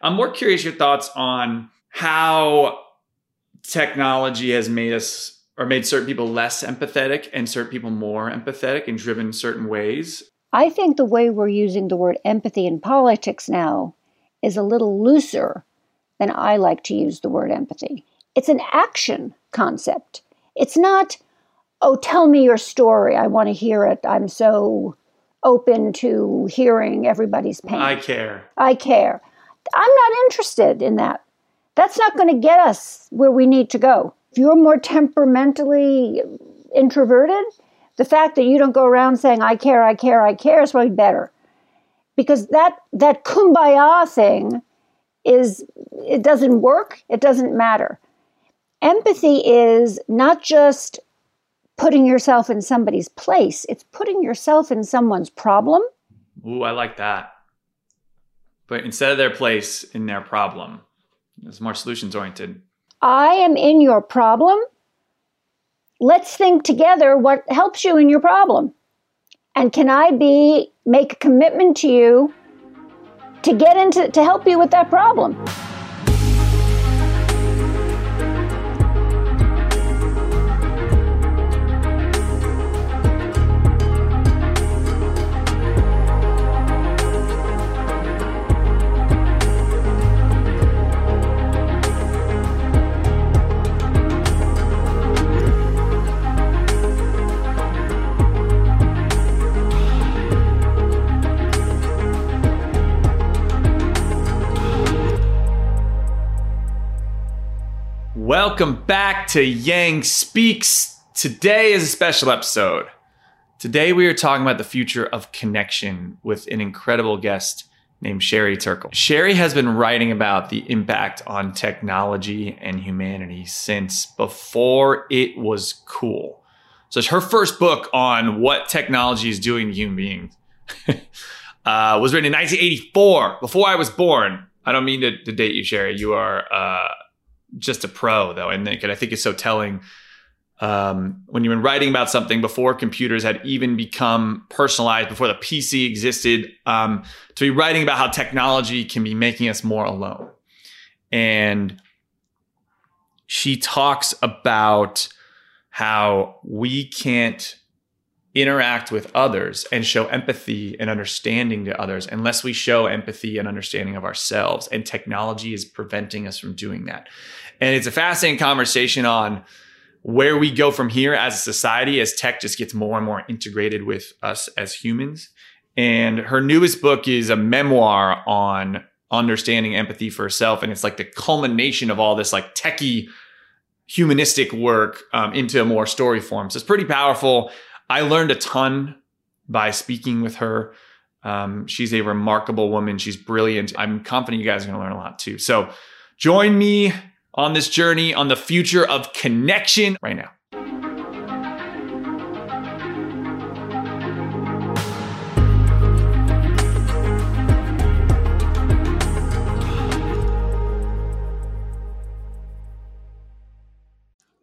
I'm more curious your thoughts on how technology has made us or made certain people less empathetic and certain people more empathetic and driven certain ways. I think the way we're using the word empathy in politics now is a little looser than I like to use the word empathy. It's an action concept. It's not, oh, tell me your story. I want to hear it. I'm so open to hearing everybody's pain. I care. I care. I'm not interested in that. That's not going to get us where we need to go. If you're more temperamentally introverted, the fact that you don't go around saying I care, I care, I care is probably better. Because that that kumbaya thing is it doesn't work, it doesn't matter. Empathy is not just putting yourself in somebody's place, it's putting yourself in someone's problem. Ooh, I like that. But instead of their place in their problem, it's more solutions oriented. I am in your problem. Let's think together what helps you in your problem. And can I be make a commitment to you to get into to help you with that problem? Welcome back to Yang Speaks. Today is a special episode. Today we are talking about the future of connection with an incredible guest named Sherry Turkle. Sherry has been writing about the impact on technology and humanity since before it was cool. So it's her first book on what technology is doing to human beings. uh, was written in 1984, before I was born. I don't mean to, to date you, Sherry. You are uh, just a pro though, and I think it's so telling. Um, when you've been writing about something before computers had even become personalized, before the PC existed, um, to be writing about how technology can be making us more alone. And she talks about how we can't interact with others and show empathy and understanding to others unless we show empathy and understanding of ourselves. And technology is preventing us from doing that. And it's a fascinating conversation on where we go from here as a society as tech just gets more and more integrated with us as humans. And her newest book is a memoir on understanding empathy for herself. And it's like the culmination of all this like techie humanistic work um, into a more story form. So it's pretty powerful. I learned a ton by speaking with her. Um, she's a remarkable woman. She's brilliant. I'm confident you guys are going to learn a lot too. So join me on this journey on the future of connection right now.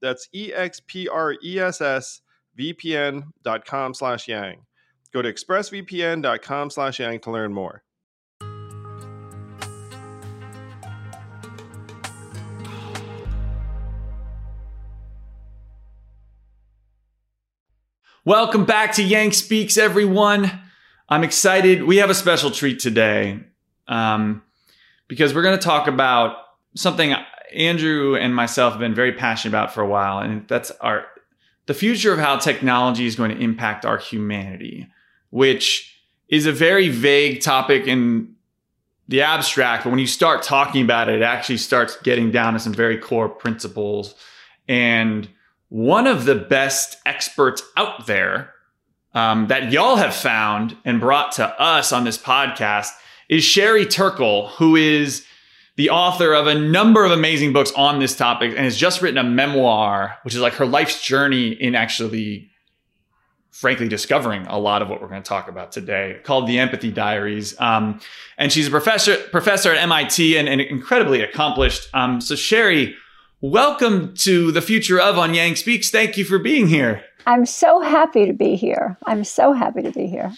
That's E-X-P-R-E-S-S vpn.com slash yang. Go to expressvpn.com slash yang to learn more. Welcome back to Yang Speaks, everyone. I'm excited. We have a special treat today um, because we're going to talk about something Andrew and myself have been very passionate about for a while, and that's our the future of how technology is going to impact our humanity, which is a very vague topic in the abstract, but when you start talking about it, it actually starts getting down to some very core principles. And one of the best experts out there um, that y'all have found and brought to us on this podcast is Sherry Turkle, who is the author of a number of amazing books on this topic and has just written a memoir, which is like her life's journey in actually, frankly, discovering a lot of what we're going to talk about today, called The Empathy Diaries. Um, and she's a professor professor at MIT and, and incredibly accomplished. Um, so, Sherry, welcome to the future of on Yang Speaks. Thank you for being here. I'm so happy to be here. I'm so happy to be here.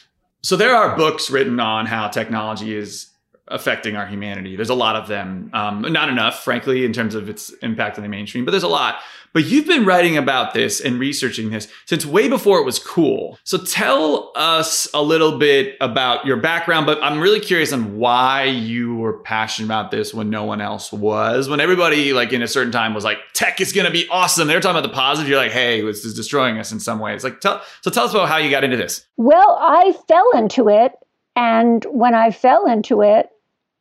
So, there are books written on how technology is affecting our humanity. There's a lot of them. Um, not enough, frankly, in terms of its impact on the mainstream, but there's a lot. But you've been writing about this and researching this since way before it was cool. So tell us a little bit about your background, but I'm really curious on why you were passionate about this when no one else was. When everybody, like in a certain time, was like, tech is going to be awesome. They were talking about the positive. You're like, hey, this is destroying us in some ways. Like, tell, so tell us about how you got into this. Well, I fell into it. And when I fell into it,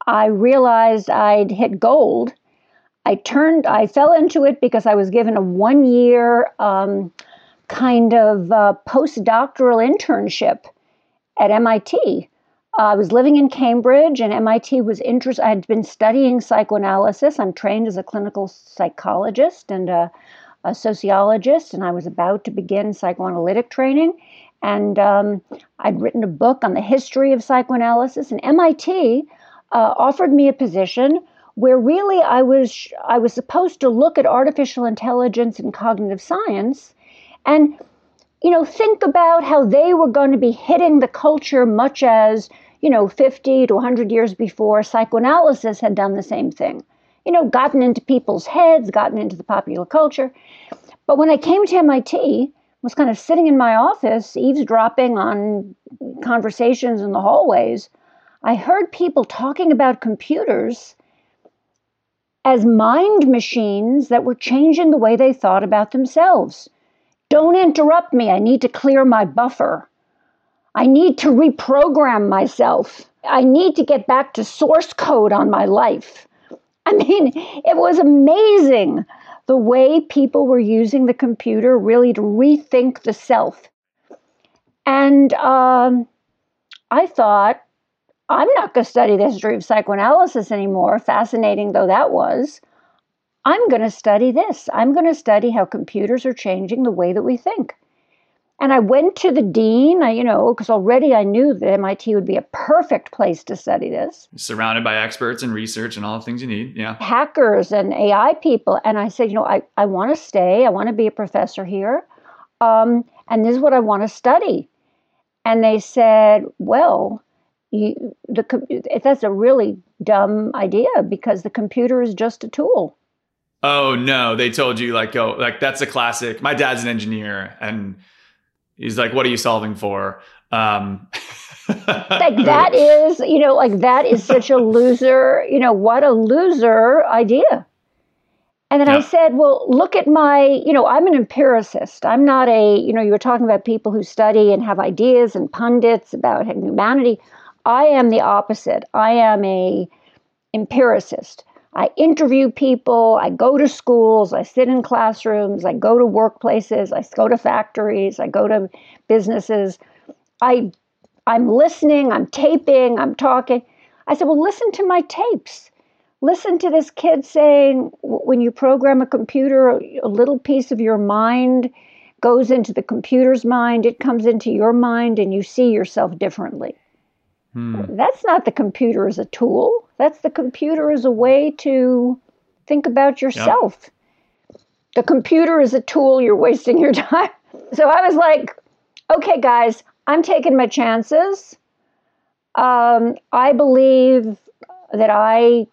I realized I'd hit gold. I turned, I fell into it because I was given a one year um, kind of uh, postdoctoral internship at MIT. Uh, I was living in Cambridge, and MIT was interested. I had been studying psychoanalysis. I'm trained as a clinical psychologist and a, a sociologist, and I was about to begin psychoanalytic training. And um, I'd written a book on the history of psychoanalysis, and MIT uh, offered me a position where really I was I was supposed to look at artificial intelligence and cognitive science and you know think about how they were going to be hitting the culture much as you know 50 to 100 years before psychoanalysis had done the same thing. You know gotten into people's heads gotten into the popular culture. But when I came to MIT was kind of sitting in my office eavesdropping on conversations in the hallways I heard people talking about computers as mind machines that were changing the way they thought about themselves. Don't interrupt me. I need to clear my buffer. I need to reprogram myself. I need to get back to source code on my life. I mean, it was amazing the way people were using the computer really to rethink the self. And um, I thought, I'm not going to study the history of psychoanalysis anymore, fascinating though that was. I'm going to study this. I'm going to study how computers are changing the way that we think. And I went to the dean, I, you know, because already I knew that MIT would be a perfect place to study this. Surrounded by experts and research and all the things you need. Yeah. Hackers and AI people. And I said, you know, I, I want to stay. I want to be a professor here. Um, and this is what I want to study. And they said, well, you, the that's a really dumb idea because the computer is just a tool. Oh no, they told you like oh like that's a classic. My dad's an engineer and he's like what are you solving for? Um like that is, you know, like that is such a loser, you know, what a loser idea. And then yeah. I said, well, look at my, you know, I'm an empiricist. I'm not a, you know, you were talking about people who study and have ideas and pundits about humanity. I am the opposite. I am a empiricist. I interview people, I go to schools, I sit in classrooms, I go to workplaces, I go to factories, I go to businesses. I I'm listening, I'm taping, I'm talking. I said, "Well, listen to my tapes. Listen to this kid saying when you program a computer, a little piece of your mind goes into the computer's mind, it comes into your mind and you see yourself differently." Hmm. That's not the computer as a tool. That's the computer as a way to think about yourself. Yep. The computer is a tool, you're wasting your time. So I was like, okay, guys, I'm taking my chances. Um, I believe that I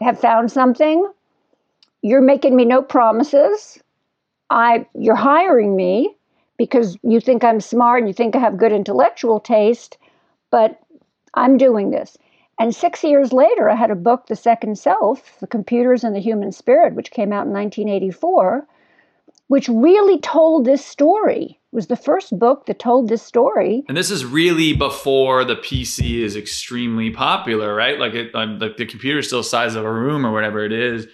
have found something. You're making me no promises. I, you're hiring me because you think I'm smart and you think I have good intellectual taste, but I'm doing this. And six years later, I had a book, The Second Self The Computers and the Human Spirit, which came out in 1984, which really told this story. It was the first book that told this story. And this is really before the PC is extremely popular, right? Like, it, um, the, the computer still the size of a room or whatever it is.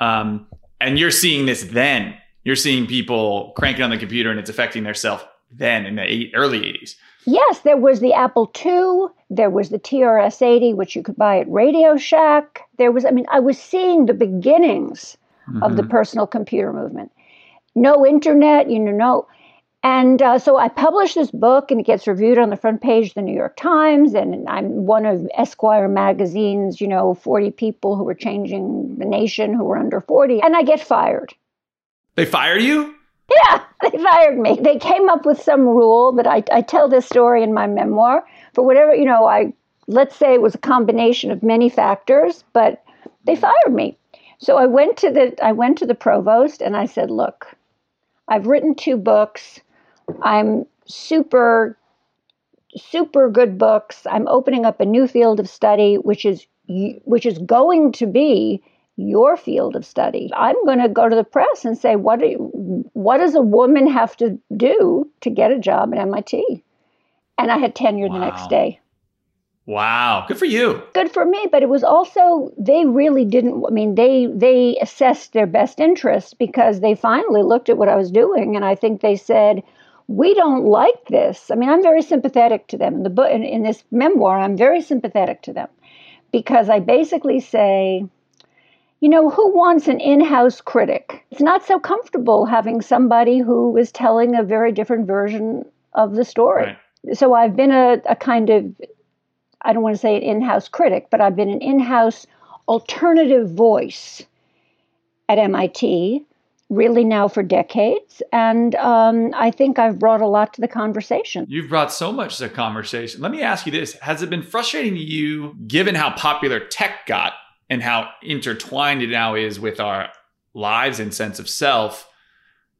Um, and you're seeing this then. You're seeing people cranking on the computer and it's affecting their self then in the eight, early 80s. Yes, there was the Apple II, there was the TRS 80, which you could buy at Radio Shack. There was, I mean, I was seeing the beginnings mm-hmm. of the mm-hmm. personal computer movement. No internet, you know, no. And uh, so I published this book, and it gets reviewed on the front page of the New York Times. And I'm one of Esquire magazine's, you know, 40 people who were changing the nation who were under 40. And I get fired. They fire you? Yeah, they fired me. They came up with some rule, but I, I tell this story in my memoir. For whatever, you know, I let's say it was a combination of many factors, but they mm-hmm. fired me. So I went to the I went to the provost and I said, "Look, I've written two books. I'm super super good books. I'm opening up a new field of study which is which is going to be your field of study. I'm going to go to the press and say, what, do you, what does a woman have to do to get a job at MIT? And I had tenure wow. the next day. Wow, good for you. Good for me, but it was also they really didn't I mean they they assessed their best interest because they finally looked at what I was doing and I think they said we don't like this. I mean, I'm very sympathetic to them. In the book in, in this memoir, I'm very sympathetic to them because I basically say you know, who wants an in house critic? It's not so comfortable having somebody who is telling a very different version of the story. Right. So I've been a, a kind of, I don't want to say an in house critic, but I've been an in house alternative voice at MIT, really now for decades. And um, I think I've brought a lot to the conversation. You've brought so much to the conversation. Let me ask you this Has it been frustrating to you, given how popular tech got and how intertwined it now is with our lives and sense of self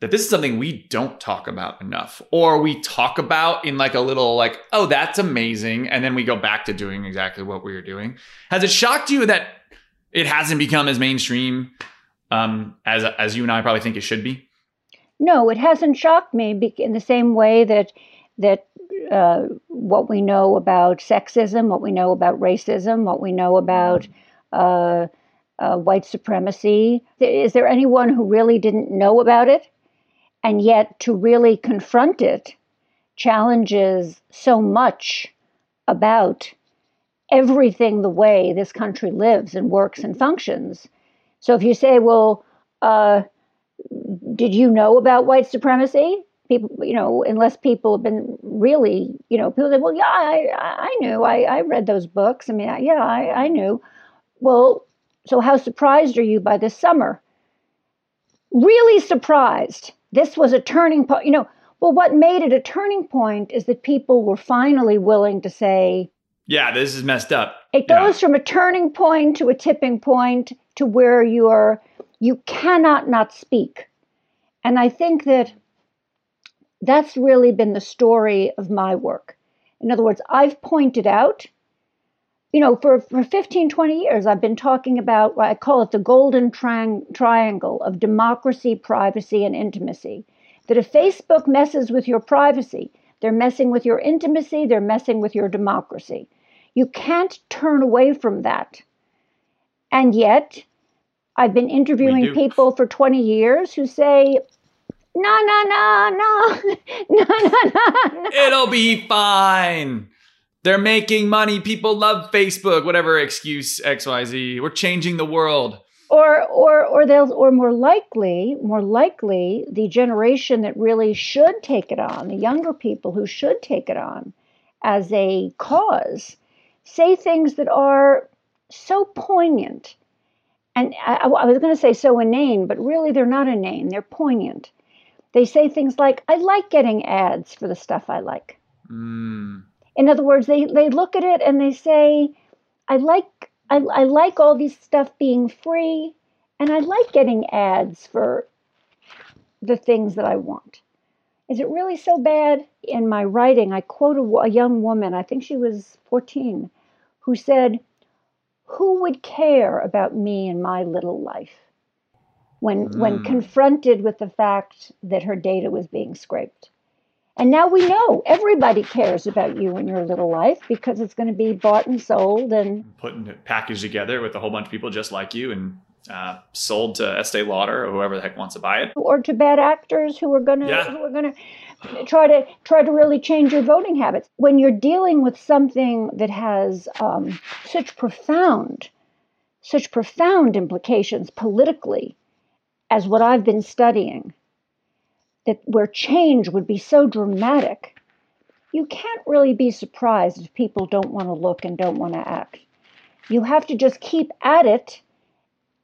that this is something we don't talk about enough or we talk about in like a little like oh that's amazing and then we go back to doing exactly what we were doing. Has it shocked you that it hasn't become as mainstream um, as as you and I probably think it should be? No it hasn't shocked me in the same way that that uh, what we know about sexism what we know about racism what we know about mm-hmm uh, uh, white supremacy. Is there anyone who really didn't know about it? And yet, to really confront it challenges so much about everything the way this country lives and works and functions. So, if you say, well, uh, did you know about white supremacy? People, you know, unless people have been really, you know, people say, well, yeah, I, I knew, I, I read those books. I mean, yeah, I, I knew. Well, so how surprised are you by this summer? Really surprised. This was a turning point. You know, well, what made it a turning point is that people were finally willing to say, Yeah, this is messed up. It yeah. goes from a turning point to a tipping point to where you're, you cannot not speak. And I think that that's really been the story of my work. In other words, I've pointed out you know, for, for 15, 20 years, I've been talking about what I call it the golden triangle of democracy, privacy, and intimacy. That if Facebook messes with your privacy, they're messing with your intimacy, they're messing with your democracy. You can't turn away from that. And yet, I've been interviewing people for 20 years who say, no, no, no, no, no, no, no. It'll be fine. They're making money. People love Facebook, whatever excuse XYZ. We're changing the world. Or, or, or they'll, or more likely, more likely, the generation that really should take it on, the younger people who should take it on as a cause, say things that are so poignant. And I, I was going to say so inane, but really they're not inane. They're poignant. They say things like, I like getting ads for the stuff I like. Mm. In other words, they, they look at it and they say, I like I, I like all this stuff being free and I like getting ads for the things that I want. Is it really so bad? In my writing, I quote a, a young woman, I think she was 14, who said, Who would care about me and my little life? When, when Mm. confronted with the fact that her data was being scraped. And now we know everybody cares about you and your little life because it's going to be bought and sold and Putting it packaged together with a whole bunch of people just like you and uh, sold to Estee Lauder or whoever the heck wants to buy it. or to bad actors who are going to Yeah. who are going to try to try to really change your voting habits. When you're dealing with something that has um, such profound such profound implications politically as what I've been studying, that where change would be so dramatic, you can't really be surprised if people don't want to look and don't want to act. You have to just keep at it.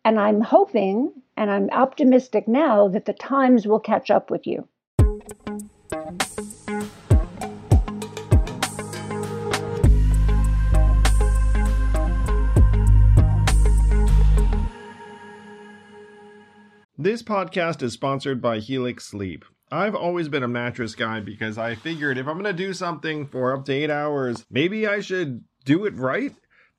And I'm hoping and I'm optimistic now that the times will catch up with you. This podcast is sponsored by Helix Sleep. I've always been a mattress guy because I figured if I'm going to do something for up to eight hours, maybe I should do it right.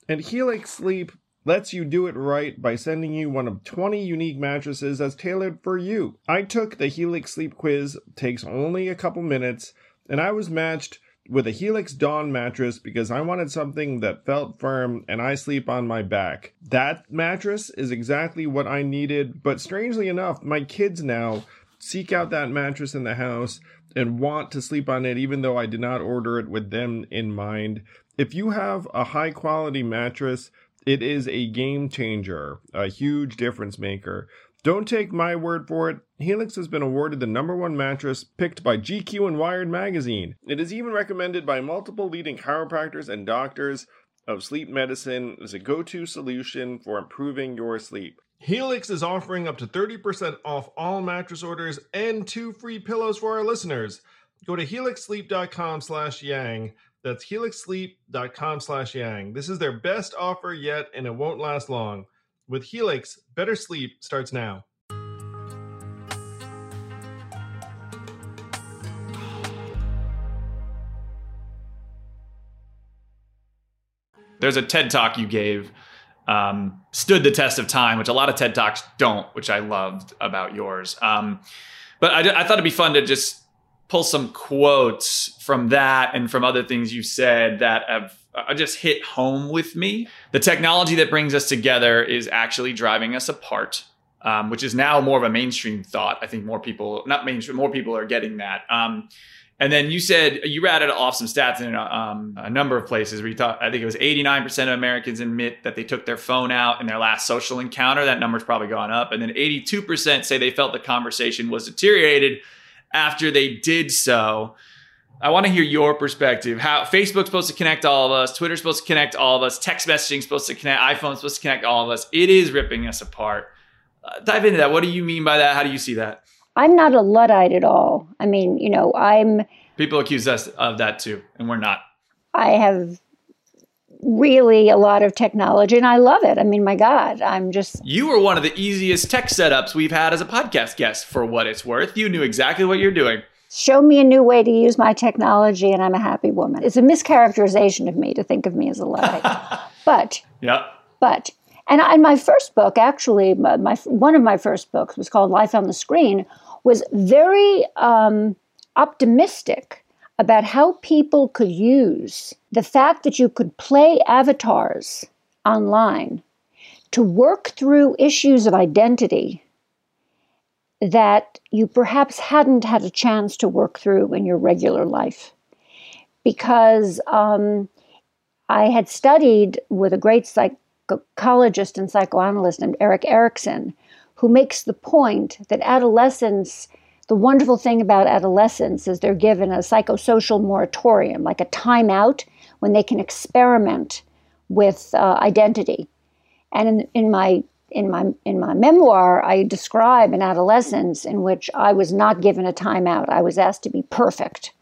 And Helix Sleep lets you do it right by sending you one of 20 unique mattresses that's tailored for you. I took the Helix Sleep quiz, takes only a couple minutes, and I was matched with a Helix Dawn mattress because I wanted something that felt firm and I sleep on my back. That mattress is exactly what I needed, but strangely enough, my kids now seek out that mattress in the house and want to sleep on it even though I did not order it with them in mind. If you have a high quality mattress, it is a game changer, a huge difference maker. Don't take my word for it. Helix has been awarded the number one mattress picked by GQ and Wired magazine. It is even recommended by multiple leading chiropractors and doctors of sleep medicine as a go to solution for improving your sleep. Helix is offering up to 30% off all mattress orders and two free pillows for our listeners. Go to helixsleep.com slash yang. That's helixsleep.com slash yang. This is their best offer yet, and it won't last long. With Helix, better sleep starts now. There's a TED talk you gave, um, stood the test of time, which a lot of TED talks don't, which I loved about yours. Um, but I, I thought it'd be fun to just pull some quotes from that and from other things you said that have uh, just hit home with me. The technology that brings us together is actually driving us apart. Um, which is now more of a mainstream thought. I think more people, not mainstream, more people are getting that. Um, and then you said you ratted off some stats in um, a number of places where you thought, I think it was 89% of Americans admit that they took their phone out in their last social encounter. That number's probably gone up. And then 82% say they felt the conversation was deteriorated after they did so. I want to hear your perspective. How Facebook's supposed to connect all of us, Twitter's supposed to connect all of us, text messaging's supposed to connect, iPhone's supposed to connect all of us. It is ripping us apart. Uh, dive into that. What do you mean by that? How do you see that? I'm not a Luddite at all. I mean, you know, I'm People accuse us of that too, and we're not. I have really a lot of technology and I love it. I mean, my God, I'm just You were one of the easiest tech setups we've had as a podcast guest, for what it's worth. You knew exactly what you're doing. show me a new way to use my technology and I'm a happy woman. It's a mischaracterization of me to think of me as a Luddite. but Yeah. But and I, my first book, actually, my, my one of my first books was called Life on the Screen, was very um, optimistic about how people could use the fact that you could play avatars online to work through issues of identity that you perhaps hadn't had a chance to work through in your regular life. Because um, I had studied with a great psychologist and psychoanalyst named Erik Erikson, who makes the point that adolescence, the wonderful thing about adolescence is they're given a psychosocial moratorium, like a timeout when they can experiment with uh, identity. And in, in my in my in my memoir, I describe an adolescence in which I was not given a timeout. I was asked to be perfect,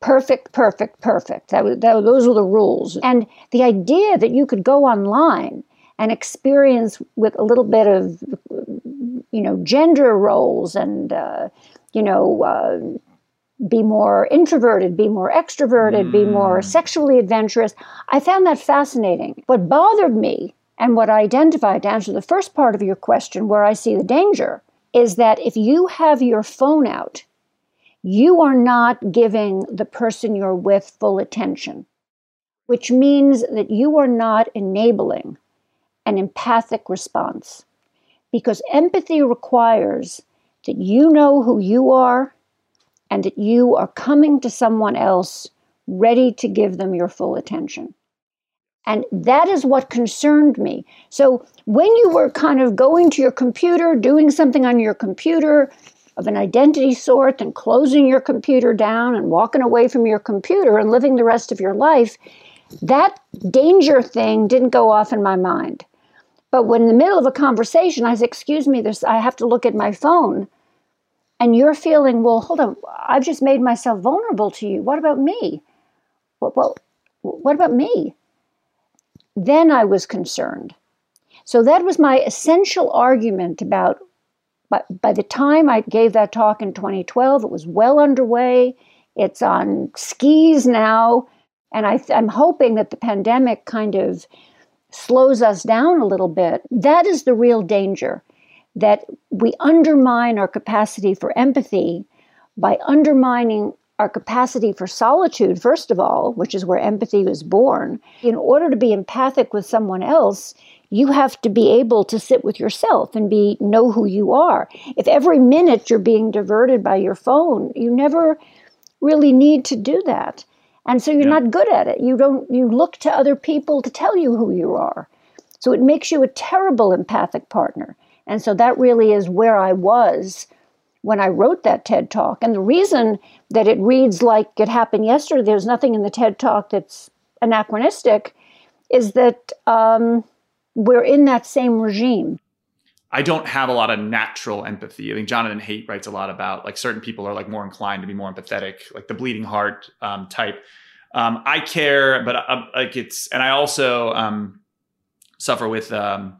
perfect, perfect, perfect. That, that those were the rules. And the idea that you could go online and experience with a little bit of you know gender roles and uh, you know uh, be more introverted, be more extroverted, mm. be more sexually adventurous. I found that fascinating. What bothered me and what I identified to answer the first part of your question, where I see the danger, is that if you have your phone out, you are not giving the person you're with full attention, which means that you are not enabling an empathic response. Because empathy requires that you know who you are and that you are coming to someone else ready to give them your full attention. And that is what concerned me. So when you were kind of going to your computer, doing something on your computer of an identity sort, and closing your computer down and walking away from your computer and living the rest of your life, that danger thing didn't go off in my mind. But when in the middle of a conversation, I say, Excuse me, there's, I have to look at my phone. And you're feeling, Well, hold on, I've just made myself vulnerable to you. What about me? Well, what about me? then I was concerned. So that was my essential argument about. But by the time I gave that talk in 2012, it was well underway. It's on skis now. And I, I'm hoping that the pandemic kind of slows us down a little bit. That is the real danger that we undermine our capacity for empathy by undermining our capacity for solitude, first of all, which is where empathy was born. In order to be empathic with someone else, you have to be able to sit with yourself and be know who you are. If every minute you're being diverted by your phone, you never really need to do that. And so you're yeah. not good at it. You don't you look to other people to tell you who you are. So it makes you a terrible empathic partner. And so that really is where I was when I wrote that TED Talk. And the reason that it reads like it happened yesterday, there's nothing in the TED Talk that's anachronistic, is that um, we're in that same regime. I don't have a lot of natural empathy. I think Jonathan Haidt writes a lot about like certain people are like more inclined to be more empathetic, like the bleeding heart um, type. Um, I care, but uh, like it's, and I also um, suffer with um,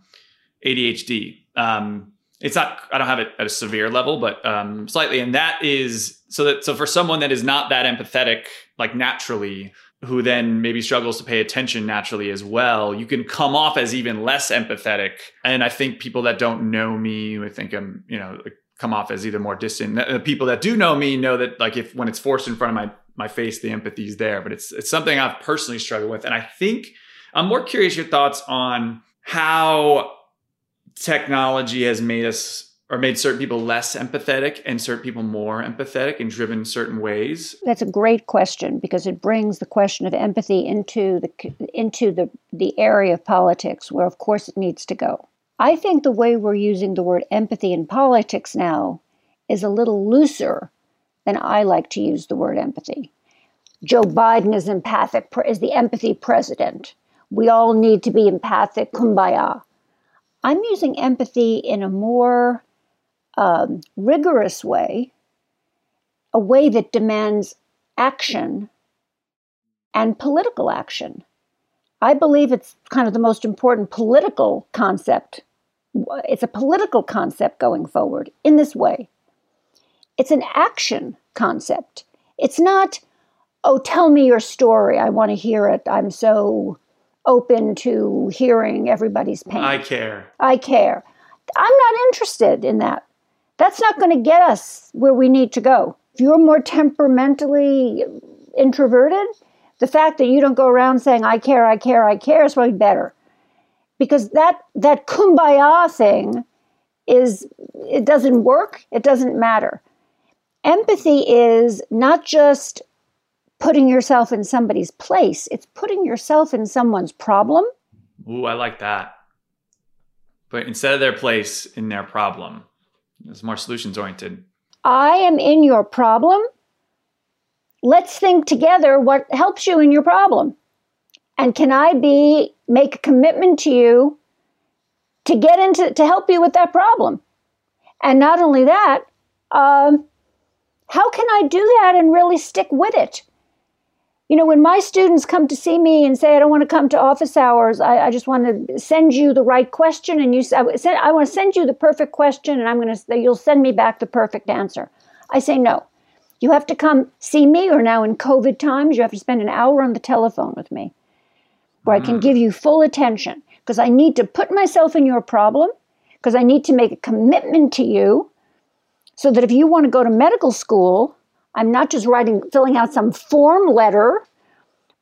ADHD. Um, it's not i don't have it at a severe level but um, slightly and that is so that so for someone that is not that empathetic like naturally who then maybe struggles to pay attention naturally as well you can come off as even less empathetic. And i think people that don't know me I think i'm you know come off as either more distant the people that do know me know that like if when it's forced in front of my my face the empathy is there. But it's it's something i've personally struggled with. And i think i'm more curious your thoughts on how technology has made us or made certain people less empathetic and certain people more empathetic and driven certain ways? That's a great question because it brings the question of empathy into the into the the area of politics where of course it needs to go. I think the way we're using the word empathy in politics now is a little looser than I like to use the word empathy. Joe Biden is empathic is the empathy president. We all need to be empathic, kumbaya. I'm using empathy in a more um, rigorous way, a way that demands action and political action. I believe it's kind of the most important political concept. It's a political concept going forward in this way. It's an action concept. It's not, oh, tell me your story. I want to hear it. I'm so open to hearing everybody's pain. I care. I care. I'm not interested in that. That's not going to get us where we need to go. If you're more temperamentally introverted, the fact that you don't go around saying, I care, I care, I care is probably better. because that that kumbaya thing is it doesn't work, it doesn't matter. Empathy is not just putting yourself in somebody's place, it's putting yourself in someone's problem. Ooh, I like that. But instead of their place in their problem, it's more solutions oriented. I am in your problem. Let's think together what helps you in your problem. And can I be make a commitment to you to get into to help you with that problem? And not only that, um, how can I do that and really stick with it? You know, when my students come to see me and say, I don't want to come to office hours, I, I just want to send you the right question, and you I, I want to send you the perfect question, and I'm going to, you'll send me back the perfect answer. I say, no. You have to come see me, or now in COVID times, you have to spend an hour on the telephone with me where I can mm. give you full attention because I need to put myself in your problem, because I need to make a commitment to you so that if you want to go to medical school, I'm not just writing, filling out some form letter,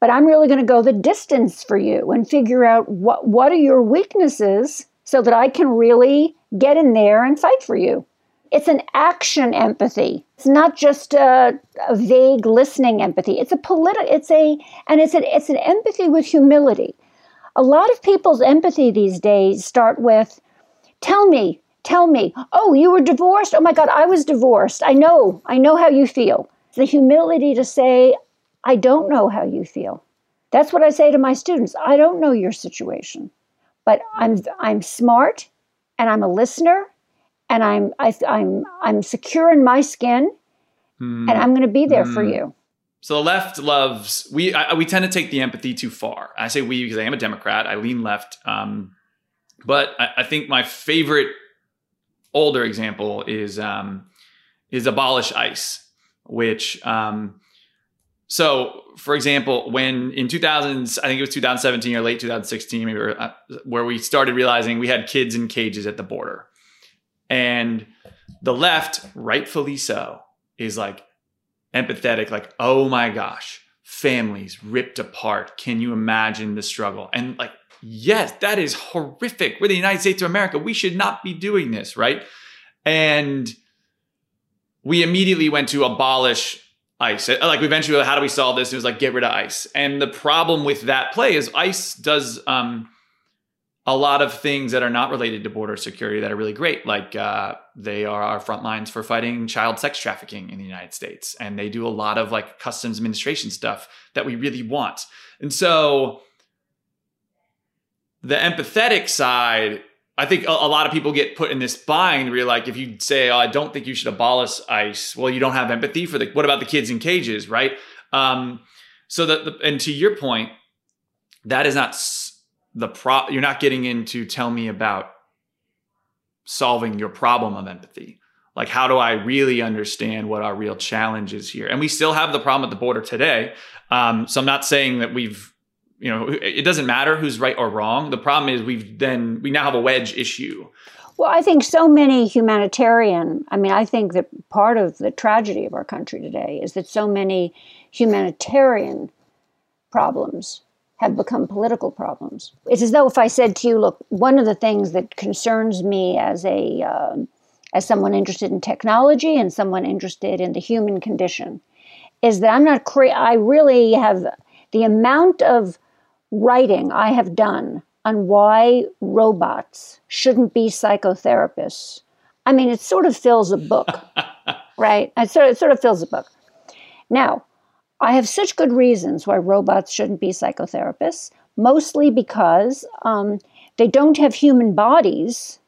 but I'm really going to go the distance for you and figure out what, what are your weaknesses so that I can really get in there and fight for you. It's an action empathy. It's not just a, a vague listening empathy. It's a political. It's a and it's an it's an empathy with humility. A lot of people's empathy these days start with, "Tell me, tell me, oh, you were divorced? Oh my God, I was divorced. I know, I know how you feel. The humility to say, I don't know how you feel. That's what I say to my students. I don't know your situation, but I'm, I'm smart and I'm a listener and I'm, I, am i I'm, I'm secure in my skin mm. and I'm going to be there mm. for hmm. you. So the left loves we I, we tend to take the empathy too far. I say we because I am a Democrat. I lean left, um, but I, I, think my favorite older example is um, is abolish ICE, which um, so for example, when in 2000s, I think it was 2017 or late 2016, maybe, uh, where we started realizing we had kids in cages at the border, and the left, rightfully so, is like empathetic, like oh my gosh, families ripped apart. Can you imagine the struggle? And like yes, that is horrific. We're the United States of America. We should not be doing this, right? And we immediately went to abolish ICE. Like we eventually, how do we solve this? It was like get rid of ICE. And the problem with that play is ICE does um, a lot of things that are not related to border security that are really great. Like uh, they are our front lines for fighting child sex trafficking in the United States, and they do a lot of like customs administration stuff that we really want. And so the empathetic side, I think a, a, lot of people get put in this bind where you're like, if you say, oh, I don't think you should abolish ICE, well, you don't have empathy for the, what about the kids in cages, right? Um, so that, the, and to your point, that is not the pro, you're not getting into tell me about solving your problem of empathy. Like, how do I really understand what our real challenge is here? And we still have the problem at the border today. Um, so I'm not saying that we've you know, it doesn't matter who's right or wrong. The problem is we've then we now have a wedge issue. Well, I think so many humanitarian, I mean, I think that part of the tragedy of our country today is that so many humanitarian problems have become political problems. It's as though if I said to you, look, one of the things that concerns me as a uh, as someone interested in technology and someone interested in the human condition is that I'm not cra- I really have the amount of writing I have done on why robots shouldn't be psychotherapists. I mean, it sort of fills a book, right? It sort, of, it sort of fills a book. Now, I have such good reasons why robots shouldn't be psychotherapists, mostly because um, they don't have human bodies.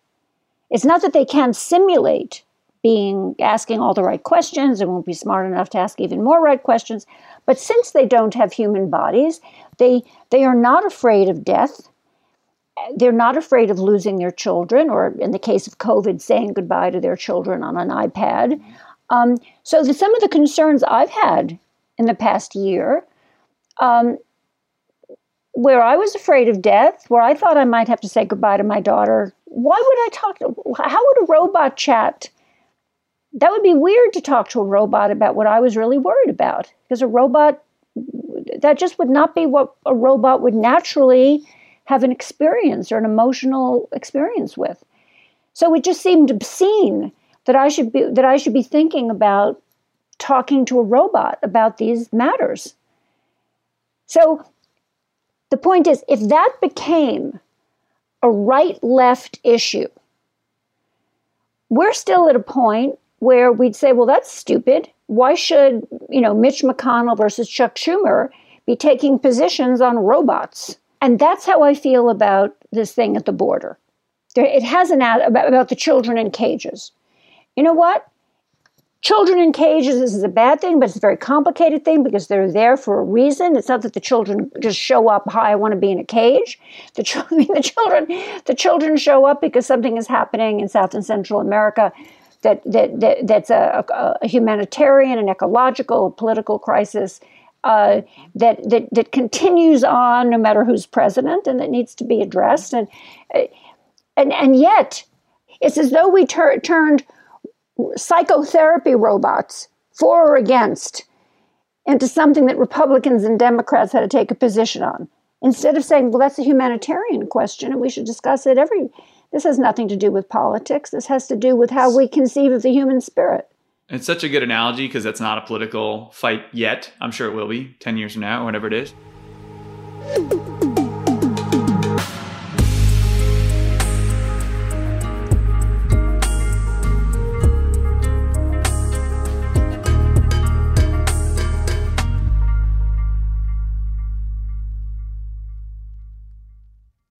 It's not that they can't simulate being asking all the right questions and won't be smart enough to ask even more right questions, but since they don't have human bodies, they, they are not afraid of death. They're not afraid of losing their children, or in the case of COVID, saying goodbye to their children on an iPad. Um, so, the, some of the concerns I've had in the past year, um, where I was afraid of death, where I thought I might have to say goodbye to my daughter, why would I talk? To, how would a robot chat that would be weird to talk to a robot about what I was really worried about because a robot that just would not be what a robot would naturally have an experience or an emotional experience with. So it just seemed obscene that I should be that I should be thinking about talking to a robot about these matters. So the point is if that became a right left issue, we're still at a point where we'd say, well, that's stupid. Why should, you know, Mitch McConnell versus Chuck Schumer be taking positions on robots? And that's how I feel about this thing at the border. it has an ad about, the children in cages. You know what? Children in cages this is a bad thing, but it's a very complicated thing because they're there for a reason. It's not that the children just show up, "Hi, I want to be in a cage." The, ch- the children, the children show up because something is happening in South and Central America that, that, that that's a, a, humanitarian, an ecological, political crisis uh, that, that that continues on no matter who's president, and that needs to be addressed. And and and yet, it's as though we tur- turned psychotherapy robots for or against into something that Republicans and Democrats had to take a position on. Instead of saying, well, that's a humanitarian question and we should discuss it every this has nothing to do with politics. This has to do with how we conceive of the human spirit. It's such a good analogy because that's not a political fight yet. I'm sure it will be 10 years from now whatever it is.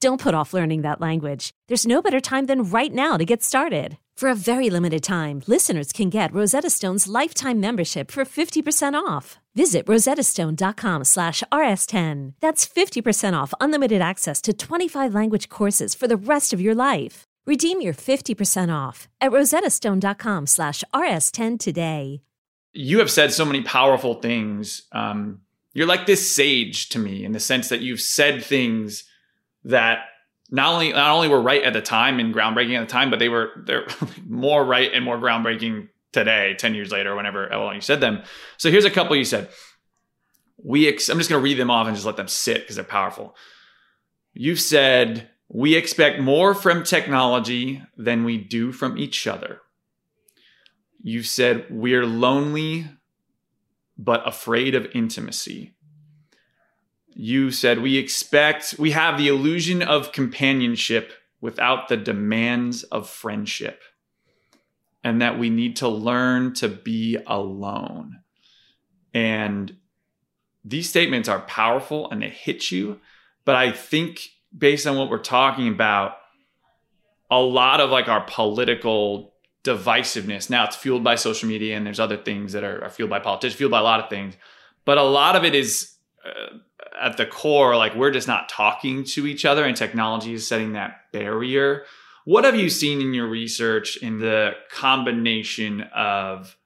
Don't put off learning that language. There's no better time than right now to get started. For a very limited time, listeners can get Rosetta Stone's lifetime membership for 50% off. Visit rosettastone.com slash rs10. That's 50% off unlimited access to 25 language courses for the rest of your life. Redeem your 50% off at rosettastone.com slash rs10 today. You have said so many powerful things. Um, you're like this sage to me in the sense that you've said things that not only not only were right at the time and groundbreaking at the time, but they were they're more right and more groundbreaking today, 10 years later, whenever you said them. So here's a couple you said. We ex- I'm just going to read them off and just let them sit because they're powerful. You've said we expect more from technology than we do from each other. You said we're lonely but afraid of intimacy. You said we expect, we have the illusion of companionship without the demands of friendship, and that we need to learn to be alone. And these statements are powerful and they hit you, but I think based on what we're talking about, a lot of like our political divisiveness. Now it's fueled by social media, and there's other things that are, are fueled by politics, fueled by a lot of things. But a lot of it is uh, at the core, like we're just not talking to each other, and technology is setting that barrier. What have you seen in your research in the combination of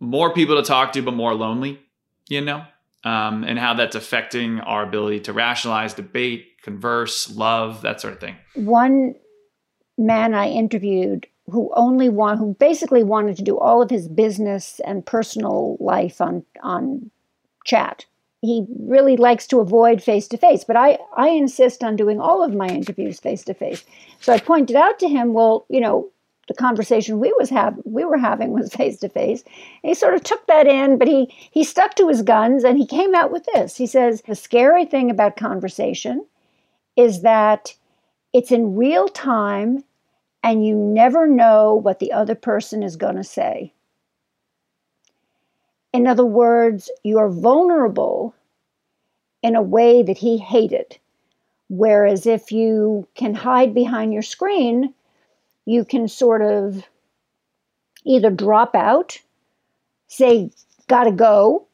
more people to talk to, but more lonely? You know, um, and how that's affecting our ability to rationalize, debate, converse, love, that sort of thing. One man I interviewed who only want who basically wanted to do all of his business and personal life on on chat. He really likes to avoid face to face, but I, I insist on doing all of my interviews face to face. So I pointed out to him, well, you know, the conversation we was have we were having was face to face. He sort of took that in, but he he stuck to his guns and he came out with this. He says the scary thing about conversation is that it's in real time and you never know what the other person is going to say. In other words, you're vulnerable in a way that he hated. Whereas if you can hide behind your screen, you can sort of either drop out, say, gotta go,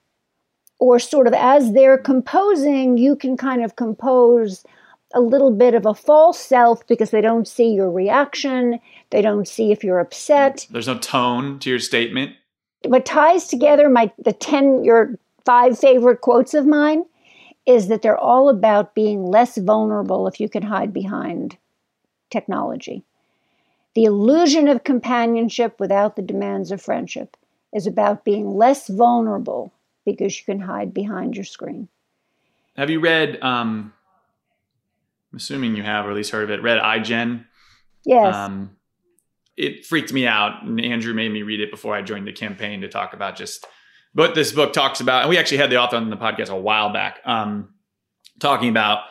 or sort of as they're composing, you can kind of compose a little bit of a false self because they don't see your reaction. They don't see if you're upset. There's no tone to your statement. What ties together my the 10 your five favorite quotes of mine is that they're all about being less vulnerable if you can hide behind technology. The illusion of companionship without the demands of friendship is about being less vulnerable because you can hide behind your screen. Have you read um I'm assuming you have, or at least heard of it. Read iGen. Yes. Um, it freaked me out, and Andrew made me read it before I joined the campaign to talk about just what this book talks about. And we actually had the author on the podcast a while back, um, talking about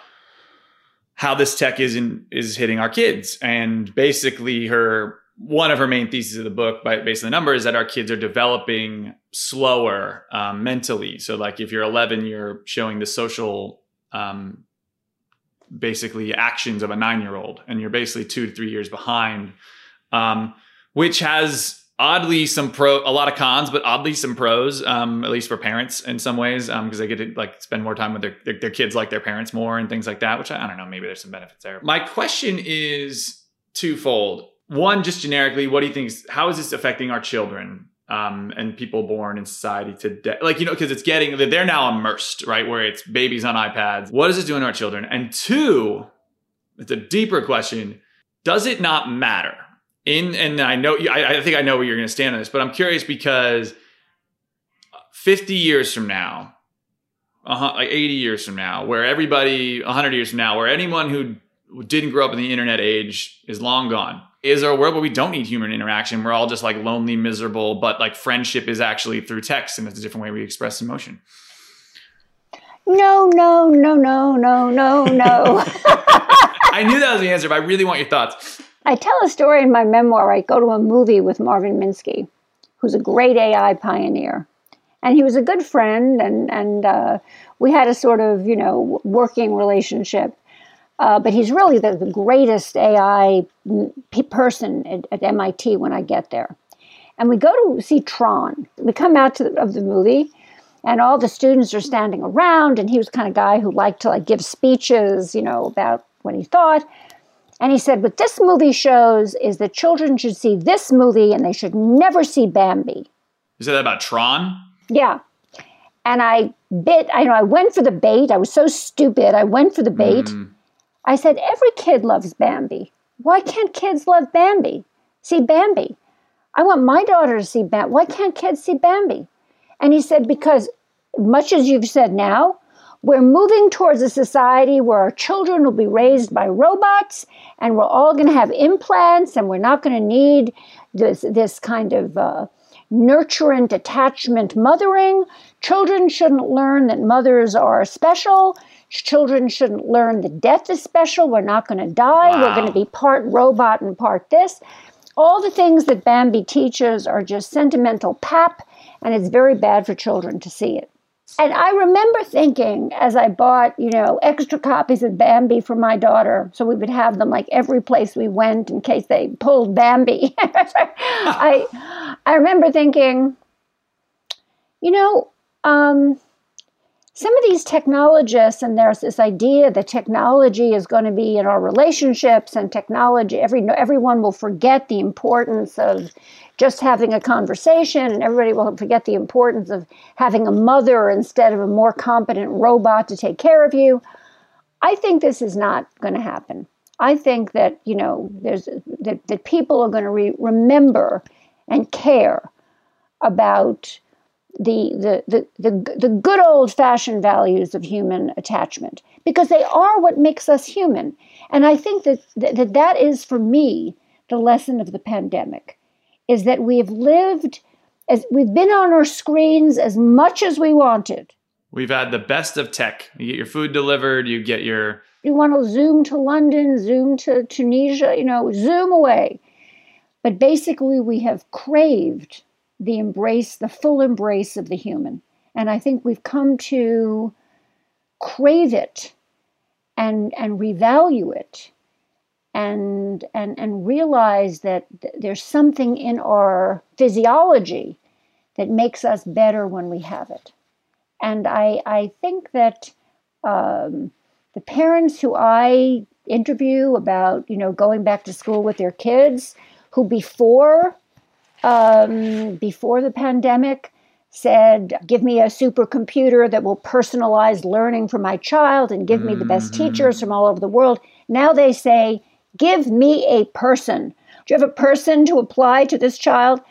how this tech is in, is hitting our kids, and basically her one of her main theses of the book, based on the number, is that our kids are developing slower um, mentally. So, like if you're 11, you're showing the social um, basically actions of a nine year old, and you're basically two to three years behind, um, which has oddly some pro, a lot of cons, but oddly some pros, um, at least for parents in some ways, because um, they get to like spend more time with their, their, their kids, like their parents more, and things like that. Which I, I don't know, maybe there's some benefits there. My question is twofold. One, just generically, what do you think? Is, how is this affecting our children? um, and people born in society today. Like, you know, because it's getting, they're now immersed, right? Where it's babies on iPads. What is it doing to our children? And two, it's a deeper question. Does it not matter? In, and I know, I, I think I know where you're going to stand on this, but I'm curious because 50 years from now, uh, like 80 years from now, where everybody, 100 years from now, where anyone who didn't grow up in the internet age is long gone is there a world where we don't need human interaction? We're all just like lonely, miserable, but like friendship is actually through text and it's a different way we express emotion. No, no, no, no, no, no, no. I knew that was the answer, but I really want your thoughts. I tell a story in my memoir. I go to a movie with Marvin Minsky, who's a great AI pioneer. And he was a good friend, and, and uh, we had a sort of, you know, working relationship. Uh, but he's really the, the greatest AI person at, at, MIT when I get there. And we go to see Tron. We come out the, of the movie, and all the students are standing around. And he was kind of guy who liked to like give speeches, you know, about what he thought. And he said, "What this movie shows is that children should see this movie, and they should never see Bambi." You said that about Tron? Yeah. And I bit. I know. I went for the bait. I was so stupid. I went for the bait. Mm I said, Every kid loves Bambi. Why can't kids love Bambi? See Bambi. I want my daughter to see Bambi. Why can't kids see Bambi? And he said, Because, much as you've said now, we're moving towards a society where our children will be raised by robots and we're all going to have implants and we're not going to need this, this kind of uh, nurturant attachment mothering. Children shouldn't learn that mothers are special. Children shouldn't learn that death is special. We're not going to die. Wow. We're going to be part robot and part this. All the things that Bambi teaches are just sentimental pap, and it's very bad for children to see it. And I remember thinking as I bought, you know, extra copies of Bambi for my daughter, so we would have them like every place we went in case they pulled Bambi. I I remember thinking, you know, um, some of these technologists, and there's this idea that technology is going to be in our relationships, and technology, every everyone will forget the importance of just having a conversation, and everybody will forget the importance of having a mother instead of a more competent robot to take care of you. I think this is not going to happen. I think that you know there's that, that people are going to re- remember and care about the, the, the, the, the good old fashioned values of human attachment because they are what makes us human. And I think that, that that is for me the lesson of the pandemic is that we have lived as we've been on our screens as much as we wanted. We've had the best of tech. You get your food delivered, you get your you want to zoom to London, zoom to Tunisia, you know, zoom away. But basically we have craved the embrace, the full embrace of the human. And I think we've come to crave it and, and revalue it and, and, and realize that th- there's something in our physiology that makes us better when we have it. And I, I think that um, the parents who I interview about, you know, going back to school with their kids, who before um, before the pandemic said, Give me a supercomputer that will personalize learning for my child and give me the best Mm-hmm. teachers from all over the world. Now they say, Give me a person. Do you have a person to apply to this child?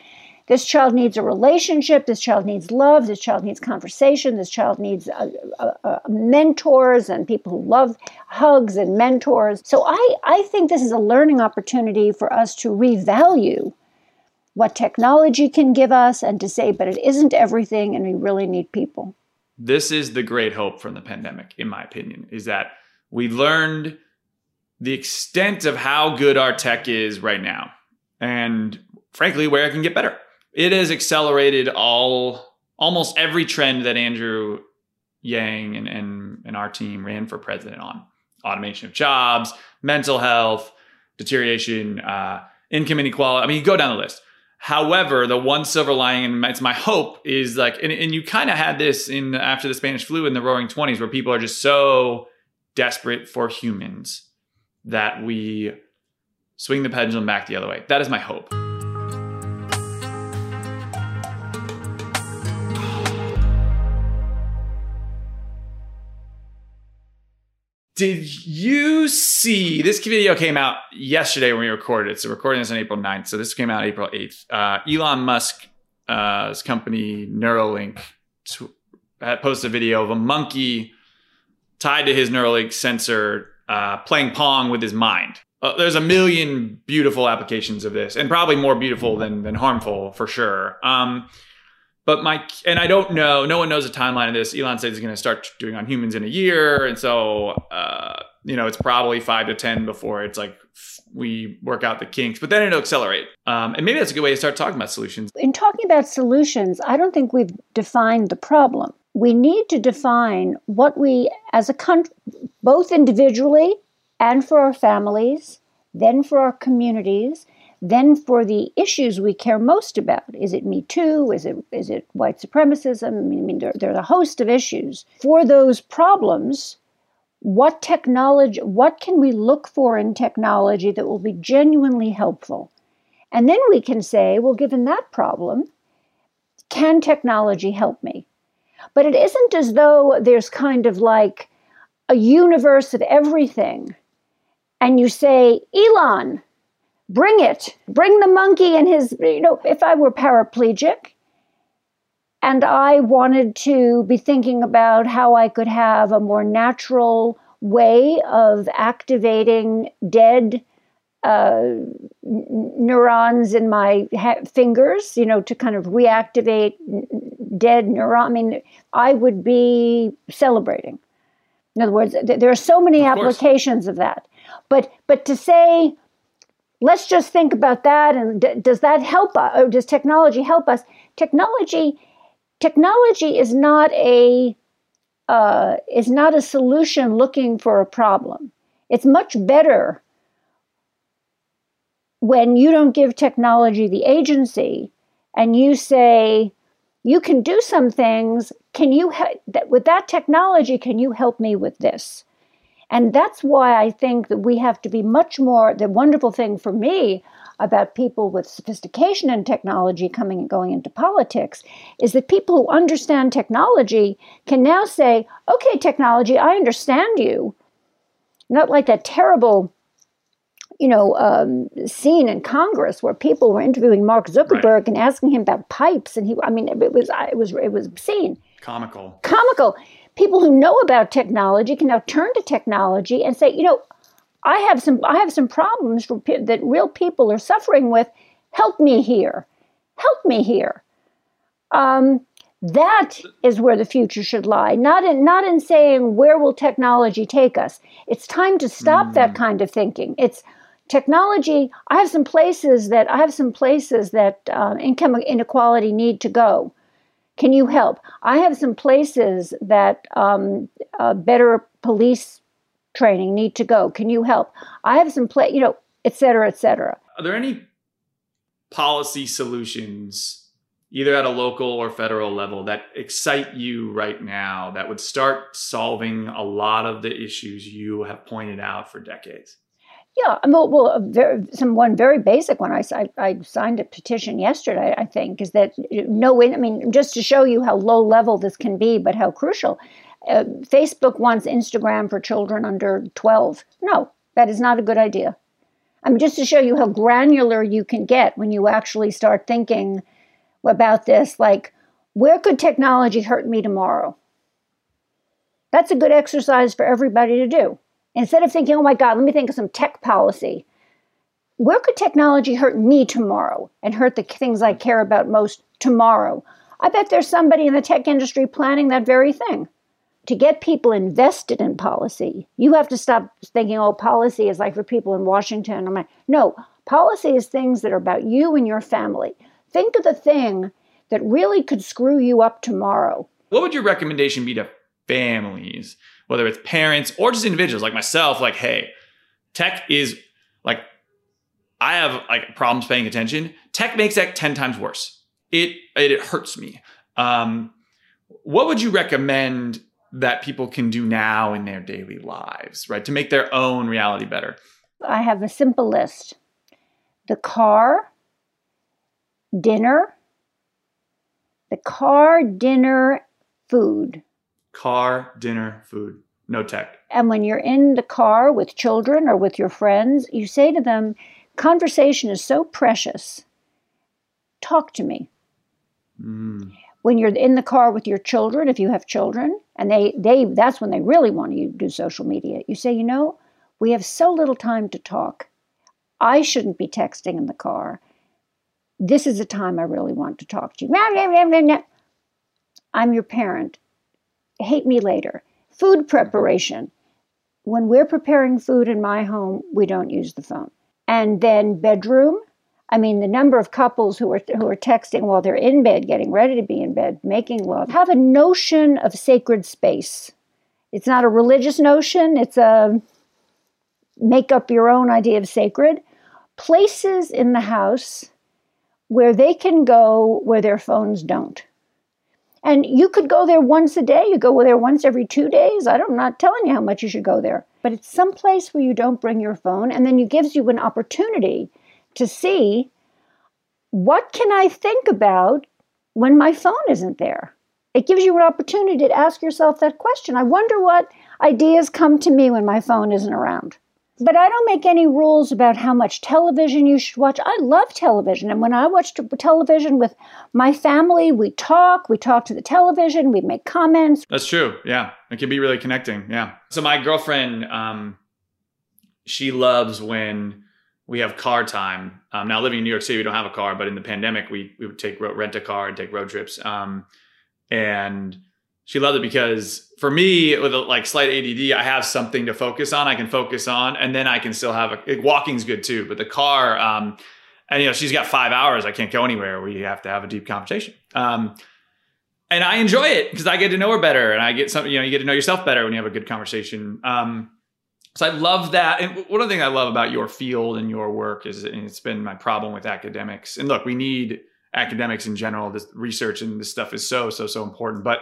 This child needs a relationship. This child needs love. This child needs conversation. This child needs uh, uh, uh, mentors and people who love hugs and mentors. So I, I think this is a learning opportunity for us to revalue what technology can give us and to say, but it isn't everything and we really need people. This is the great hope from the pandemic, in my opinion, is that we learned the extent of how good our tech is right now. And frankly, where it can get better. It has accelerated all almost every trend that Andrew Yang and, and, and our team ran for president on. Automation of jobs, mental health, deterioration, uh, income inequality. I mean, you go down the list. However, the one silver lining, and it's my hope, is like, and, and you kind of had this in after the Spanish flu in the Roaring Twenties, where people are just so desperate for humans that we swing the pendulum back the other way. That is my hope. Did you see this video came out yesterday when we recorded it? So recording this on April 9th. So this came out April 8th. Uh, Elon Musk's uh, company Neuralink t- posted a video of a monkey tied to his Neuralink sensor uh, playing pong with his mind. Uh, there's a million beautiful applications of this, and probably more beautiful than than harmful for sure. Um, but my and I don't know. No one knows the timeline of this. Elon says he's going to start doing on humans in a year, and so uh, you know it's probably five to ten before it's like we work out the kinks. But then it'll accelerate, um, and maybe that's a good way to start talking about solutions. In talking about solutions, I don't think we've defined the problem. We need to define what we, as a country, both individually and for our families, then for our communities, then for the issues we care most about. Is it Me Too? Is it is it white supremacism? I mean, there, there are a host of issues. For those problems, what technology, what can we look for in technology that will be genuinely helpful? And then we can say, well, given that problem, can technology help me? But it isn't as though there's kind of like a universe of everything. And you say, Elon, bring it, bring the monkey and his, you know, if I were paraplegic and I wanted to be thinking about how I could have a more natural way of activating dead uh, neurons in my ha- fingers, you know, to kind of reactivate dead neuron. I mean, I would be celebrating. In other words, th- there are so many Of course. applications of that. But but to say, let's just think about that, and d- does that help us? Or does technology help us? Technology, technology is not a uh, is not a solution looking for a problem. It's much better when you don't give technology the agency and you say you can do some things can you that with that technology can you help me with this and that's why i think that we have to be much more the wonderful thing for me about people with sophistication and technology coming and going into politics is that people who understand technology can now say okay technology i understand you not like that terrible you know, um, scene in Congress where people were interviewing Mark Zuckerberg and asking him about pipes, and he, I mean, it was, it was, it was obscene, Comical. comical. People who know about technology can now turn to technology and say, you know, I have some, I have some problems that real people are suffering with. Help me here, help me here. Um, that is where the future should lie. Not in, not in saying where will technology take us. It's time to stop that kind of thinking. It's technology i have some places that i have some places that uh, income inequality need to go can you help i have some places that um, uh, better police training need to go can you help i have some play, you know et cetera et cetera Are there any policy solutions either at a local or federal level, that excite you right now that would start solving a lot of the issues you have pointed out for decades? Yeah, um, well, well very, some one very basic one. I, I, I, signed a petition yesterday. I think is that no. I mean, just to show you how low level this can be, but how crucial. Uh, Facebook wants Instagram for children under twelve. No, that is not a good idea. I mean, just to show you how granular you can get when you actually start thinking about this, like, where could technology hurt me tomorrow? That's a good exercise for everybody to do. Instead of thinking, oh my God, let me think of some tech policy, where could technology hurt me tomorrow and hurt the things I care about most tomorrow? I bet there's somebody in the tech industry planning that very thing. To get people invested in policy, you have to stop thinking, oh, policy is like for people in Washington. I'm like, no, policy is things that are about you and your family. Think of the thing that really could screw you up tomorrow. What would your recommendation be to families, whether it's parents or just individuals like myself? Like, hey, tech is like, I have like problems paying attention. Tech makes that 10 times worse. It, it, hurts me. Um, what would you recommend that people can do now in their daily lives, right, to make their own reality better? I have a simple list the car, dinner, the car, dinner, food. Car, dinner, food. No tech. And when you're in the car with children or with your friends, you say to them, conversation is so precious. Talk to me. Mm. When you're in the car with your children, if you have children, and they, they that's when they really want you to do social media. You say, you know, we have so little time to talk. I shouldn't be texting in the car this is the time I really want to talk to you. I'm your parent. Hate me later. Food preparation. When we're preparing food in my home, we don't use the phone. And then bedroom. I mean, the number of couples who are who are texting while they're in bed, getting ready to be in bed, making love, have a notion of sacred space. It's not a religious notion. It's a make up your own idea of sacred. Places in the house where they can go where their phones don't. And you could go there once a day, you go there once every two days. I am not telling you how much you should go there, but it's some place where you don't bring your phone, and then it gives you an opportunity to see what can I think about when my phone isn't there. It gives you an opportunity to ask yourself that question. I wonder what ideas come to me when my phone isn't around. But I don't make any rules about how much television you should watch. I love television. And when I watch television with my family, we talk, we talk to the television, we make comments. That's true. Yeah. It can be really connecting. Yeah. So my girlfriend, um, she loves when we have car time. Um, now living in New York City, we don't have a car, but in the pandemic, we, we would take rent a car and take road trips. Um, and she loved it because for me with a, like slight ADD, I have something to focus on. I can focus on, and then I can still have a walking's good too. But the car, um, and you know, she's got five hours. I can't go anywhere. We have to have a deep conversation. Um, and I enjoy it because I get to know her better, and I get something. You know, you get to know yourself better when you have a good conversation. So I love that. And one of the things I love about your field and your work is, and it's been my problem with academics. And look, we need academics in general. This research and this stuff is so so so important, but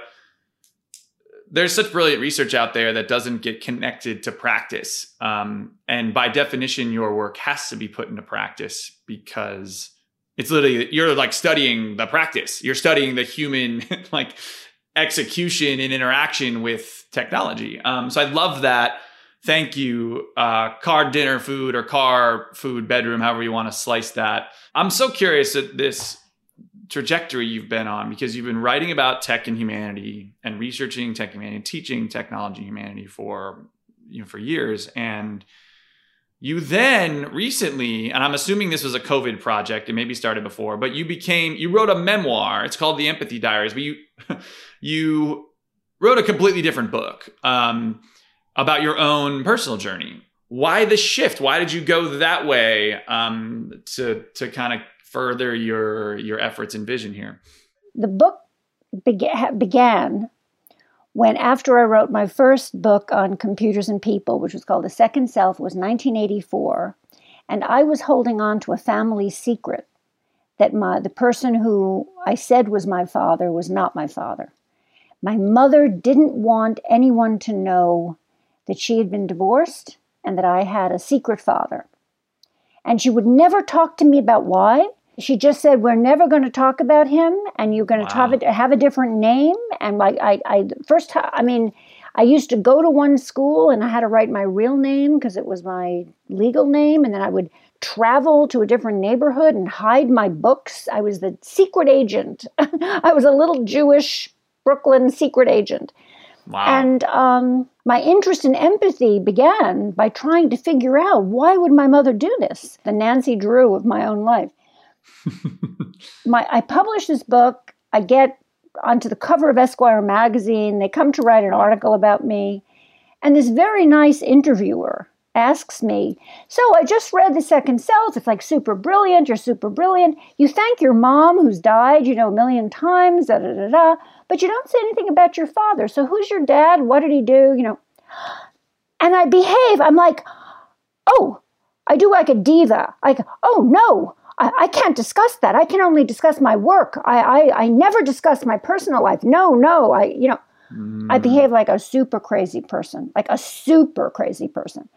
there's such brilliant research out there that doesn't get connected to practice. Um, and by definition, your work has to be put into practice because it's literally you're like studying the practice. You're studying the human like execution and interaction with technology. Um, so I love that. Thank you, uh, car dinner food or car food bedroom, however you want to slice that. I'm so curious at this trajectory you've been on because you've been writing about tech and humanity and researching tech and humanity, teaching technology and humanity for you know for years and you then recently and i'm assuming this was a covid project it maybe started before but you became you wrote a memoir it's called the empathy diaries but you you wrote a completely different book um, about your own personal journey why the shift why did you go that way um, to to kind of further your your efforts and vision here? The book began, began when after I wrote my first book on computers and people, which was called The Second Self, was 1984, and I was holding on to a family secret that my the person who I said was my father was not my father. My mother didn't want anyone to know that she had been divorced and that I had a secret father. And she would never talk to me about why. She just said, "We're never going to talk about him, and you're going to wow. have, a, have a different name." And like I, I first, I mean, I used to go to one school, and I had to write my real name because it was my legal name, and then I would travel to a different neighborhood and hide my books. I was the secret agent. I was a little Jewish Brooklyn secret agent. Wow. And um, my interest in empathy began by trying to figure out why would my mother do this? The Nancy Drew of my own life. my, I publish this book. I get onto the cover of Esquire magazine. They come to write an article about me. And this very nice interviewer asks me, So I just read The Second Self. It's like super brilliant. You're super brilliant. You thank your mom who's died, you know, a million times, da da da da, but you don't say anything about your father. So who's your dad? What did he do? You know. And I behave. I'm like, Oh, I do like a diva. Like, oh no, I, I can't discuss that. I can only discuss my work. I, I, I never discuss my personal life. No, no, I, you know, mm. I behave like a super crazy person, like a super crazy person.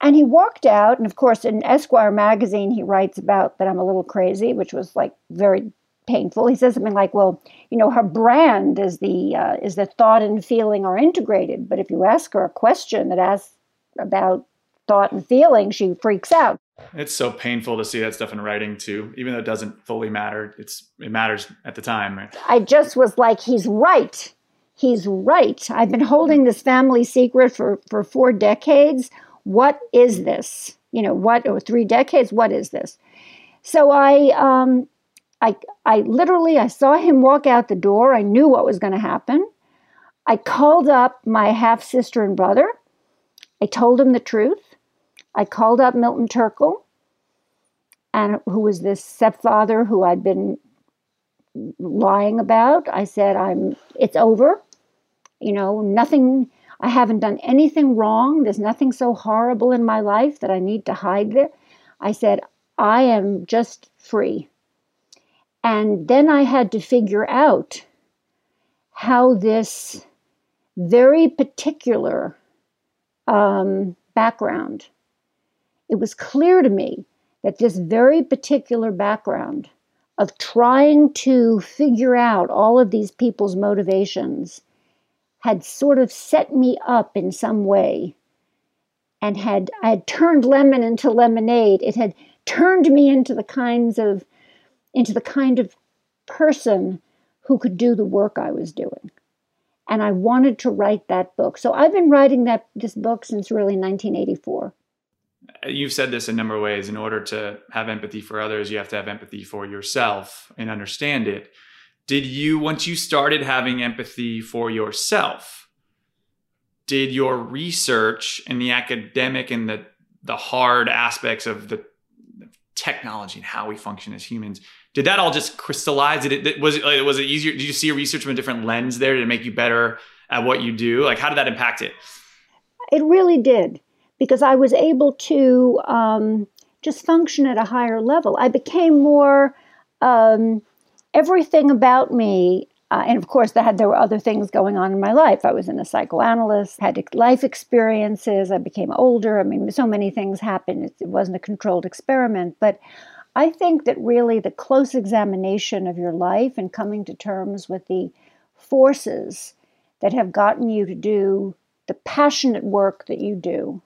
And he walked out, and of course, in Esquire magazine, he writes about that I'm a little crazy, which was like very painful. He says something like, "Well, you know, her brand is the uh, is the thought and feeling are integrated, but if you ask her a question that asks about thought and feeling, she freaks out." It's so painful to see that stuff in writing too, even though it doesn't fully matter. It's it matters at the time. Right? I just was like, "He's right. He's right. I've been holding this family secret for for four decades." what is this? You know, what, or three decades, what is this? So I, um, I, I literally, I saw him walk out the door. I knew what was going to happen. I called up my half sister and brother. I told him the truth. I called up Milton Turkle, and who was this stepfather who I'd been lying about. I said, "I'm. It's over. You know, nothing. I haven't done anything wrong. There's nothing so horrible in my life that I need to hide it. I said, I am just free. And then I had to figure out how this very particular um, background, it was clear to me that this very particular background of trying to figure out all of these people's motivations had sort of set me up in some way and had I had turned lemon into lemonade. It had turned me into the kinds of into the kind of person who could do the work I was doing. And I wanted to write that book. So I've been writing that this book since really 1984. You've said this a number of ways. In order to have empathy for others, you have to have empathy for yourself and understand it did you once you started having empathy for yourself did your research and the academic and the the hard aspects of the technology and how we function as humans. Did that all just crystallize? Did it was it was it easier? Did you see research from a different lens there to make you better at what you do? Like how did that impact it? It really did because i was able to um, just function at a higher level. I became more um, everything about me uh, and of course, that there were other things going on in my life. I was in a psychoanalyst, had life experiences. I became older. I mean, so many things happened. It, it wasn't a controlled experiment. But I think that really the close examination of your life and coming to terms with the forces that have gotten you to do the passionate work that you do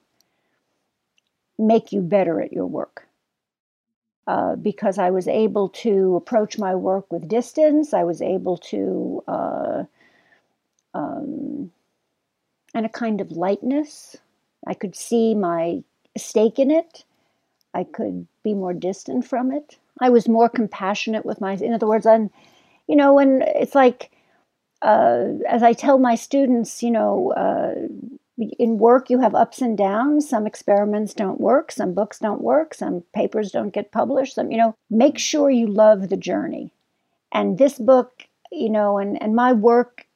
make you better at your work uh, because I was able to approach my work with distance. I was able to, uh, um, and a kind of lightness. I could see my stake in it. I could be more distant from it. I was more compassionate with my. In other words, I'm, you know, when it's like, uh, as I tell my students, you know, uh, in work you have ups and downs some experiments don't work some books don't work some papers don't get published some you know make sure you love the journey and this book you know and and my work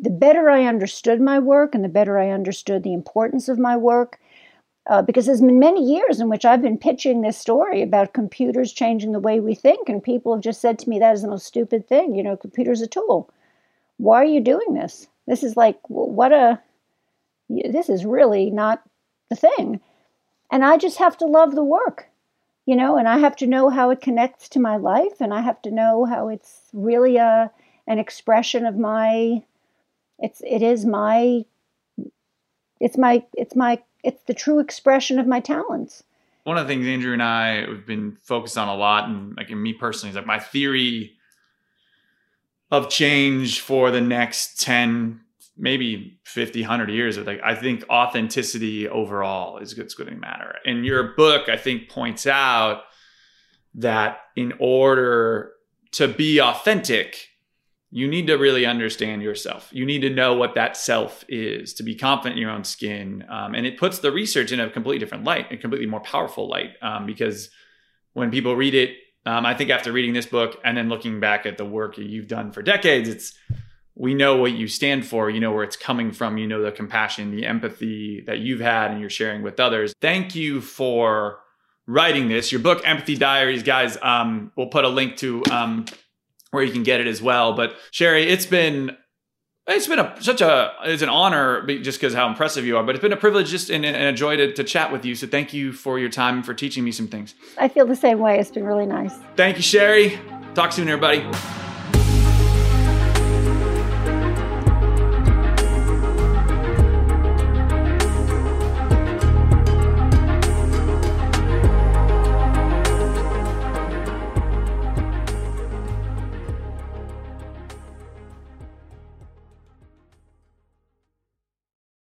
the better i understood my work and the better i understood the importance of my work Uh, because there's been many years in which I've been pitching this story about computers changing the way we think, and people have just said to me, that is the most stupid thing. You know, computer's a tool. Why are you doing this? This is like, what a, this is really not the thing. And I just have to love the work, you know, and I have to know how it connects to my life, and I have to know how it's really a, an expression of my, it's, it is my, it's my, it's my it's the true expression of my talents. One of the things Andrew and I have been focused on a lot, and like in me personally, is like my theory of change for the next 10, maybe 50, 100 years. Like I think authenticity overall is what's going to matter. And your book, I think, points out that in order to be authentic, you need to really understand yourself. You need to know what that self is to be confident in your own skin. Um, and it puts the research in a completely different light, a completely more powerful light. Um, because when people read it, um, I think after reading this book and then looking back at the work you've done for decades, it's we know what you stand for. You know where it's coming from. You know the compassion, the empathy that you've had and you're sharing with others. Thank you for writing this. Your book, Empathy Diaries, guys. Um, we'll put a link to um, where you can get it as well. But Sherry, it's been it's been a such a it's an honor just because how impressive you are. But it's been a privilege just and, and a joy to, to chat with you. So thank you for your time and for teaching me some things. I feel the same way. It's been really nice. Thank you, Sherry. Talk soon, everybody.